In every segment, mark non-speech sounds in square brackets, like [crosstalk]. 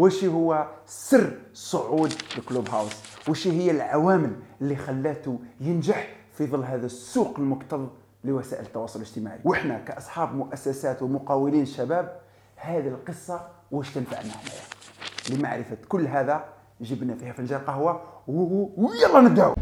وش هو سر صعود الكلوب هاوس وش هي العوامل اللي خلاته ينجح في ظل هذا السوق المكتظ لوسائل التواصل الاجتماعي. وإحنا كأصحاب مؤسسات ومقاولين شباب هذه القصة واش تنفعنا هنايا؟ لمعرفة كل هذا جبنا فيها فنجان قهوة ويلا نبداو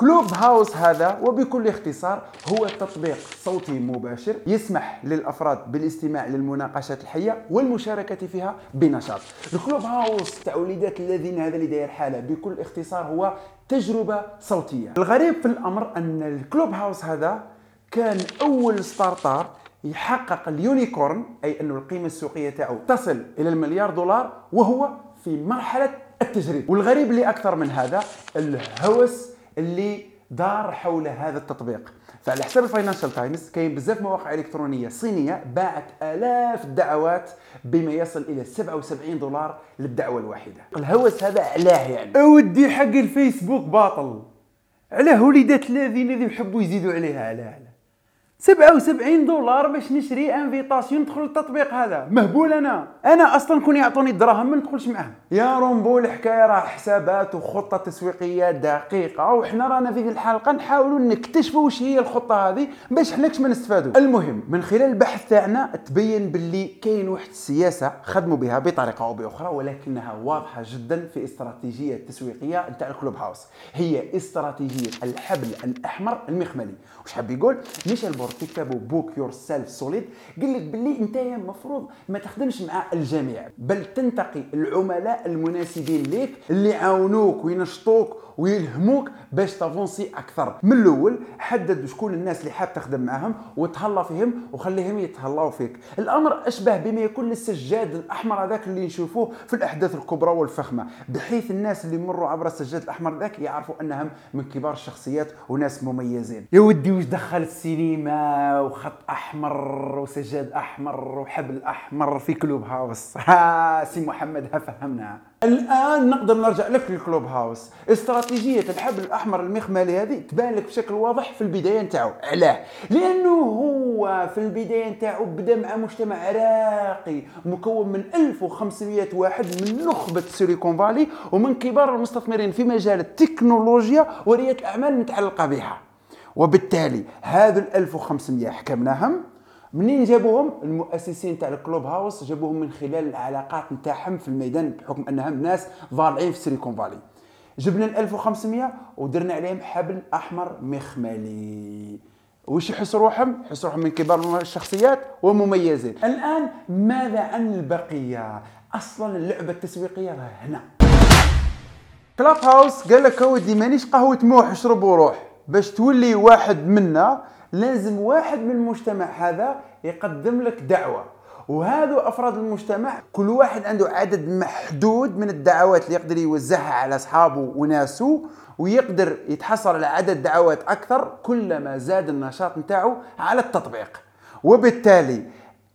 Clubhouse هذا وبكل اختصار هو تطبيق صوتي مباشر يسمح للأفراد بالاستماع للمناقشات الحية والمشاركة فيها بنشاط. ال Clubhouse تاع وليدات الذين هذا اللي داير حالة بكل اختصار هو تجربة صوتية. الغريب في الأمر أن ال Clubhouse هذا كان أول startup يحقق ال unicorn أي انه القيمة السوقية تاعو تصل إلى المليار دولار وهو في مرحلة التجريب والغريب اللي أكثر من هذا الهوس اللي دار حول هذا التطبيق. فعلى حساب ال Financial Times كاين بزاف مواقع إلكترونية صينية باعت آلاف الدعوات بما يصل إلى 77 دولار للدعوة الواحدة. الهوس هذا علاه يعني. أودي حق الفيسبوك باطل. علاه وليدات الذين يحبوا يزيدوا عليها علاه علاه. 77 دولار باش نشري invitation ندخل التطبيق هذا. مهبول أنا. أنا أصلا كون يعطوني الدراهم ما ندخلش معاهم. يا رومبو الحكاية راه حسابات وخطة تسويقية دقيقة وحنا رانا في الحلقة نحاولوا نكتشفوا واش هي الخطة هذه باش حناش ما نستفادوا المهم من خلال البحث تاعنا تبين باللي كاين واحد السياسة خدموا بها بطريقة أو بأخرى ولكنها واضحة جدا في استراتيجية التسويقيه نتاع ال Clubhouse. هي استراتيجية الحبل الأحمر المخملي. واش حاب يقول؟ ميشيل في كتابه Book Yourself Solid قال لك باللي انت المفروض ما تخدمش مع الجميع بل تنتقي العملاء المناسبين ليك اللي يعاونوك وينشطوك ويلهموك باش ت avancer أكثر. من الأول حدد شكون الناس اللي حاب تخدم معاهم وتهلا فيهم وخليهم يتهلاو فيك. الأمر أشبه بما يكون السجاد الأحمر هذاك اللي نشوفوه في الأحداث الكبرى والفخمة بحيث الناس اللي مروا عبر السجاد الأحمر ذاك يعرفوا أنهم من كبار الشخصيات وناس مميزين. يا ودي وش دخل السينما؟ وخط أحمر وسجاد أحمر وحبل أحمر في Clubhouse. [laughs] ها سي محمد ها فهمنا. الآن نقدر نرجع لك لل Clubhouse. استراتيجية الحبل الأحمر المخملي هذه تبان لك بشكل واضح في البداية نتاعو. علاه. لأنه هو في البداية نتاعو بدا مع مجتمع راقي مكون من 1500 واحد من نخبة Silicon Valley ومن كبار المستثمرين في مجال التكنولوجيا وريادة الاعمال المتعلقه بها. وبالتالي هذو ال 1500 حكمناهم منين جابوهم المؤسسين تاع الكلوب هاوس جابوهم من خلال العلاقات نتاعهم في الميدان بحكم أنهم ناس ضالعين في سيليكون فالي جبنا ال 1500 ودرنا عليهم حبل أحمر مخملي وش يحسوا روحهم؟ يحسوا روحهم من كبار الشخصيات ومميزين. الآن ماذا عن البقية؟ أصلا اللعبة التسويقية راه هنا. كلاب هاوس قال لك ودي مانيش قهوة موح اشرب وروح باش تولي واحد منا لازم واحد من المجتمع هذا يقدم لك دعوة. وهذو أفراد المجتمع كل واحد عنده عدد محدود من الدعوات اللي يقدر يوزعها على أصحابه وناسه ويقدر يتحصل على عدد دعوات أكثر كلما زاد النشاط نتاعو على التطبيق. وبالتالي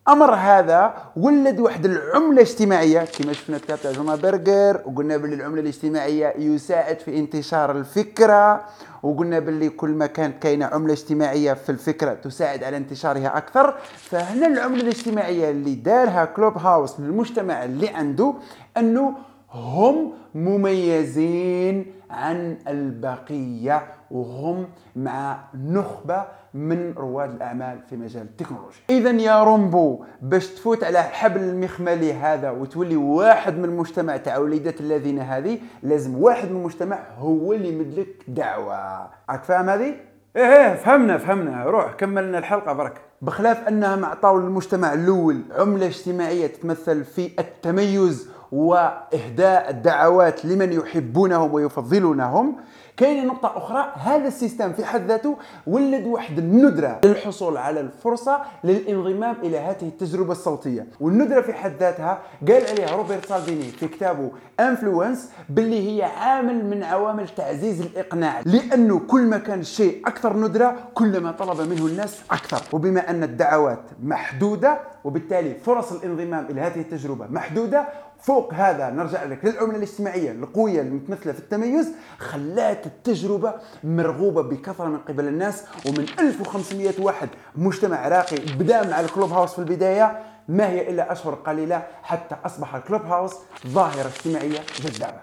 أمر هذا ولد واحد العملة اجتماعيه كما شفنا الكتاب تاع جونا برجر وقلنا باللي العملة الاجتماعية يساعد في انتشار الفكرة وقلنا باللي كل ما كانت كاينة عملة اجتماعية في الفكرة تساعد على انتشارها أكثر. فهنا العملة الاجتماعية اللي دارها كلوب هاوس للمجتمع اللي عنده أنه هم مميزين عن البقية وهم مع نخبة من رواد الأعمال في مجال التكنولوجيا. إذا يا رومبو باش تفوت على حبل المخملي هذا وتولي واحد من المجتمع تاع وليدات الذين هذه لازم واحد من المجتمع هو اللي يمدلك دعوة. راك فاهم هذه؟ إيه إيه فهمنا فهمنا. روح كملنا الحلقة برك. بخلاف انهم اعطوا للمجتمع الأول عملة اجتماعية تتمثل في التميز واهداء الدعوات لمن يحبونهم ويفضلونهم. كاين نقطة أخرى هذا ال système في حد ذاته ولد واحد الندرة للحصول على الفرصة للانضمام إلى هذه التجربة الصوتية. والندرة في حد ذاتها قال عليها روبرت سيالديني في كتابه Influence باللي هي عامل من عوامل تعزيز الإقناع. لأنه كل ما كان الشيء أكثر ندرة كلما طلب منه الناس أكثر. وبما أن الدعوات محدودة وبالتالي فرص الانضمام إلى هذه التجربة محدودة فوق هذا نرجع لك للعملة الاجتماعية القوية المتمثلة في التميز خلات التجربة مرغوبة بكثرة من قبل الناس ومن 1500 واحد مجتمع راقي بدا مع ال Clubhouse في البداية ما هي إلا أشهر قليلة حتى أصبح ال Clubhouse ظاهرة اجتماعية جذابة.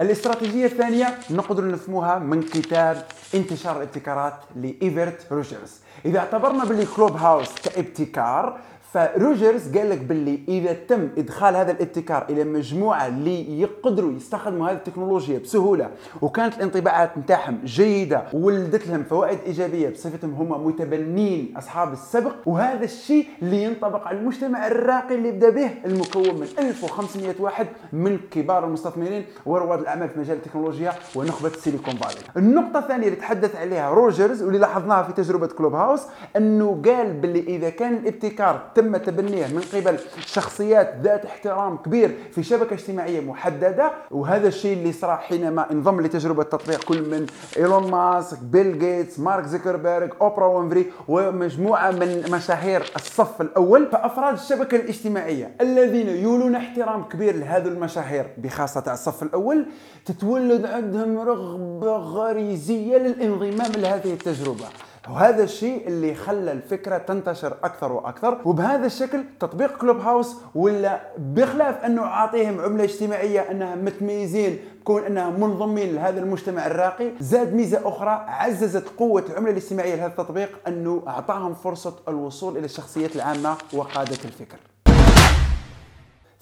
الاستراتيجية الثانية نقدر نفهموها من كتاب انتشار الابتكارات لإيفرت روجرز. إذا اعتبرنا باللي Clubhouse كابتكار فروجرز قال لك باللي إذا تم إدخال هذا الابتكار إلى مجموعة اللي يقدروا يستخدموا هذه التكنولوجيا بسهولة وكانت الانطباعات نتاعهم جيدة وولدت لهم فوائد إيجابية بصفتهم هم متبنين أصحاب السبق وهذا الشيء اللي ينطبق على المجتمع الراقي اللي بدا به المكون من 1500 واحد من كبار المستثمرين ورواد الأعمال في مجال التكنولوجيا ونخبة Silicon Valley. النقطة الثانية اللي تحدث عليها روجرز واللي لاحظناها في تجربة Clubhouse إنه قال باللي إذا كان الابتكار تم تبنيه من قبل شخصيات ذات احترام كبير في شبكة اجتماعية محددة وهذا الشيء اللي صار حينما انضم لتجربة تطبيق كل من إيلون ماسك بيل جيتس مارك زكربيرج أوبرا وينفري ومجموعة من مشاهير الصف الأول فأفراد الشبكة الاجتماعية الذين يولون احترام كبير لهذه المشاهير بخاصة الصف الأول تتولد عندهم رغبة غريزية للانضمام لهذه التجربة. وهذا الشيء اللي خلى الفكرة تنتشر أكثر وأكثر وبهذا الشكل تطبيق كلوب هاوس ولا بخلاف أنه عاطيهم عملة اجتماعية أنها متميزين كون أنهم منضمين لهذا المجتمع الراقي. زاد ميزة أخرى عززت قوة العملة الاجتماعية لهذا التطبيق أنه أعطاهم فرصة الوصول إلى الشخصيات العامة وقادة الفكر.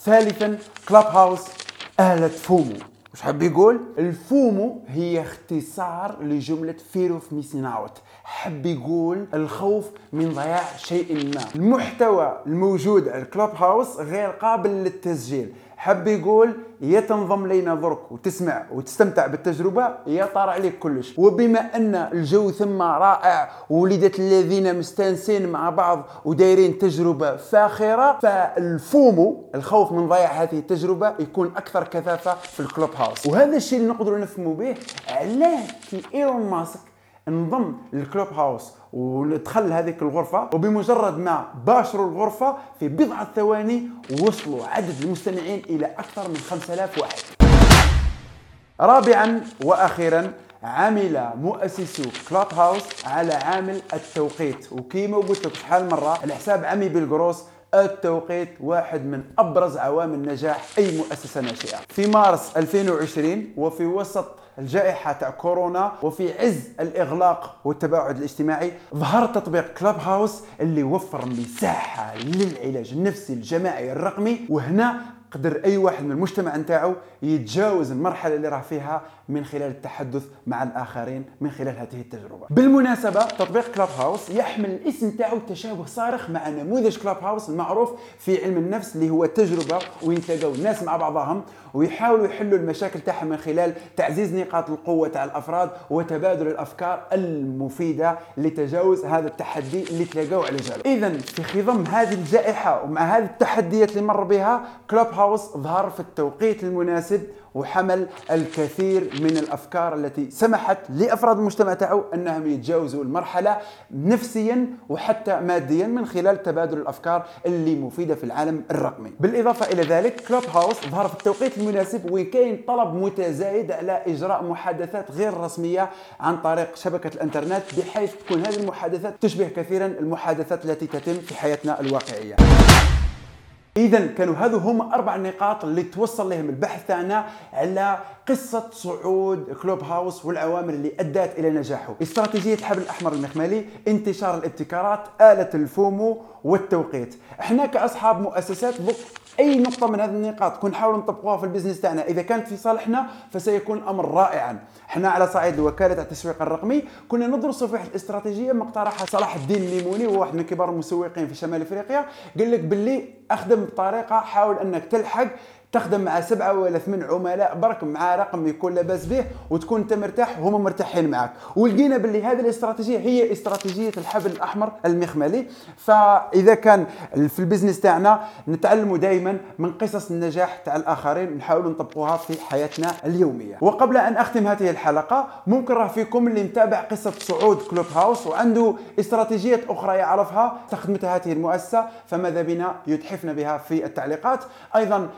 ثالثا كلوب هاوس آلة فومو. وش حاب يقول؟ الفومو هي اختصار لجملة fear of missing out حب يقول الخوف من ضياع شيء ما. المحتوى الموجود على ال Clubhouse غير قابل للتسجيل. حب يقول يا تنضم لينا درك وتسمع وتستمتع بالتجربة يا طار عليك كلش. وبما أن الجو ثم رائع ولدت الذين مستانسين مع بعض ودايرين تجربة فاخرة فال FOMO الخوف من ضياع هذه التجربة يكون أكثر كثافة في ال Clubhouse. وهذا الشيء اللي نقدر نفهمه به علاه كي إيلون ماسك انضم للكلوب هاوس ودخل هذيك الغرفة وبمجرد ما باشروا الغرفة في بضعة ثواني وصلوا عدد المستمعين إلى أكثر من 5000 واحد. رابعا وأخيرا عمل مؤسسو كلوب هاوس على عامل التوقيت وكيما قلت لك شحال مرة الحساب عمي بالقروس التوقيت واحد من أبرز عوامل نجاح أي مؤسسة ناشئة. في مارس 2020 وفي وسط الجائحة تاع كورونا وفي عز الإغلاق والتباعد الاجتماعي ظهر تطبيق كلاب هاوس اللي وفر مساحة للعلاج النفسي الجماعي الرقمي. وهنا قدر أي واحد من المجتمع نتاعو يتجاوز المرحلة اللي راه فيها من خلال التحدث مع الآخرين من خلال هذه التجربة. بالمناسبة تطبيق كلاب هاوس يحمل الاسم تاعو تشابه صارخ مع نموذج كلاب هاوس المعروف في علم النفس اللي هو تجربة وين تلاقوا الناس مع بعضهم ويحاولوا يحلوا المشاكل تاعهم من خلال تعزيز نقاط القوة تاع الأفراد وتبادل الأفكار المفيدة لتجاوز هذا التحدي اللي تلاقوا على جاله اذا في خضم هذه الجائحة ومع هذه التحديات اللي مر بها كلوب هاوس ظهر في التوقيت المناسب وحمل الكثير من الأفكار التي سمحت لأفراد المجتمع تاعو أنهم يتجاوزوا المرحلة نفسيا وحتى ماديا من خلال تبادل الأفكار اللي مفيدة في العالم الرقمي. بالإضافة إلى ذلك كلوب هاوس ظهر في التوقيت المناسب وكاين طلب متزايد على إجراء محادثات غير رسمية عن طريق شبكة الإنترنت بحيث تكون هذه المحادثات تشبه كثيرا المحادثات التي تتم في حياتنا الواقعية. اذا كانوا هذو هما أربع نقاط اللي توصل لهم البحث تاعنا على قصة صعود Clubhouse والعوامل اللي أدت إلى نجاحه. استراتيجية الحبل الأحمر المخملي انتشار الابتكارات آلة ال FOMO والتوقيت. إحنا كأصحاب مؤسسات بق أي نقطة من هذه النقاط كون نحاول نطبقوها في ال business تاعنا. إذا كانت في صالحنا فسيكون الأمر رائعا. إحنا على صعيد وكالة التسويق الرقمي. كنا ندرس في واحد الاستراتيجية مقترحها صلاح الدين الليموني. وهو واحد من كبار المسوقين في شمال إفريقيا. قال لك باللي أخدم بطريقة حاول أنك تلحق تخدم مع سبعة ولا ثمان عملاء برك مع رقم يكون لاباس به وتكون أنت مرتاح وهما مرتاحين معك ولقينا باللي هذه الاستراتيجية هي استراتيجية الحبل الأحمر المخملي. فإذا كان في ال business تاعنا نتعلموا دائما من قصص النجاح تاع الآخرين نحاولوا نطبقوها في حياتنا اليومية. وقبل أن أختم هذه الحلقة ممكن راه فيكم اللي متابع قصة صعود Clubhouse وعنده استراتيجيات أخرى يعرفها استخدمتها هذه المؤسسة فماذا بنا؟ يتحفنا بها في التعليقات. أيضا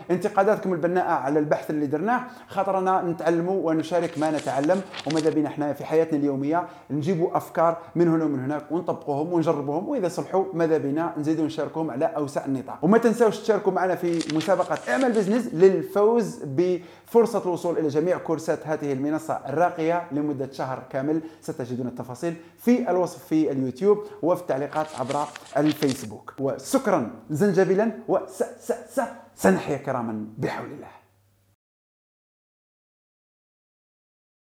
انتقاداتكم البناءة على البحث اللي درناه خاطرنا نتعلموا ونشارك ما نتعلم وماذا بنا إحنا في حياتنا اليومية؟ نجيبوا أفكار من هنا ومن هناك ونطبقوهم ونجربوهم وإذا صلحوا ماذا بنا نزيدوا نشاركوهم على اوسع النطاق. وما تنساوش تشاركوا معنا في مسابقة أعمل بزنس للفوز بفرصة الوصول إلى جميع كورسات هذه المنصة الراقية لمدة شهر كامل. ستجدون التفاصيل في الوصف في اليوتيوب وفي التعليقات عبر الفيسبوك. وشكرا زنجبيلا وس س س سنحيا كراما بحول الله.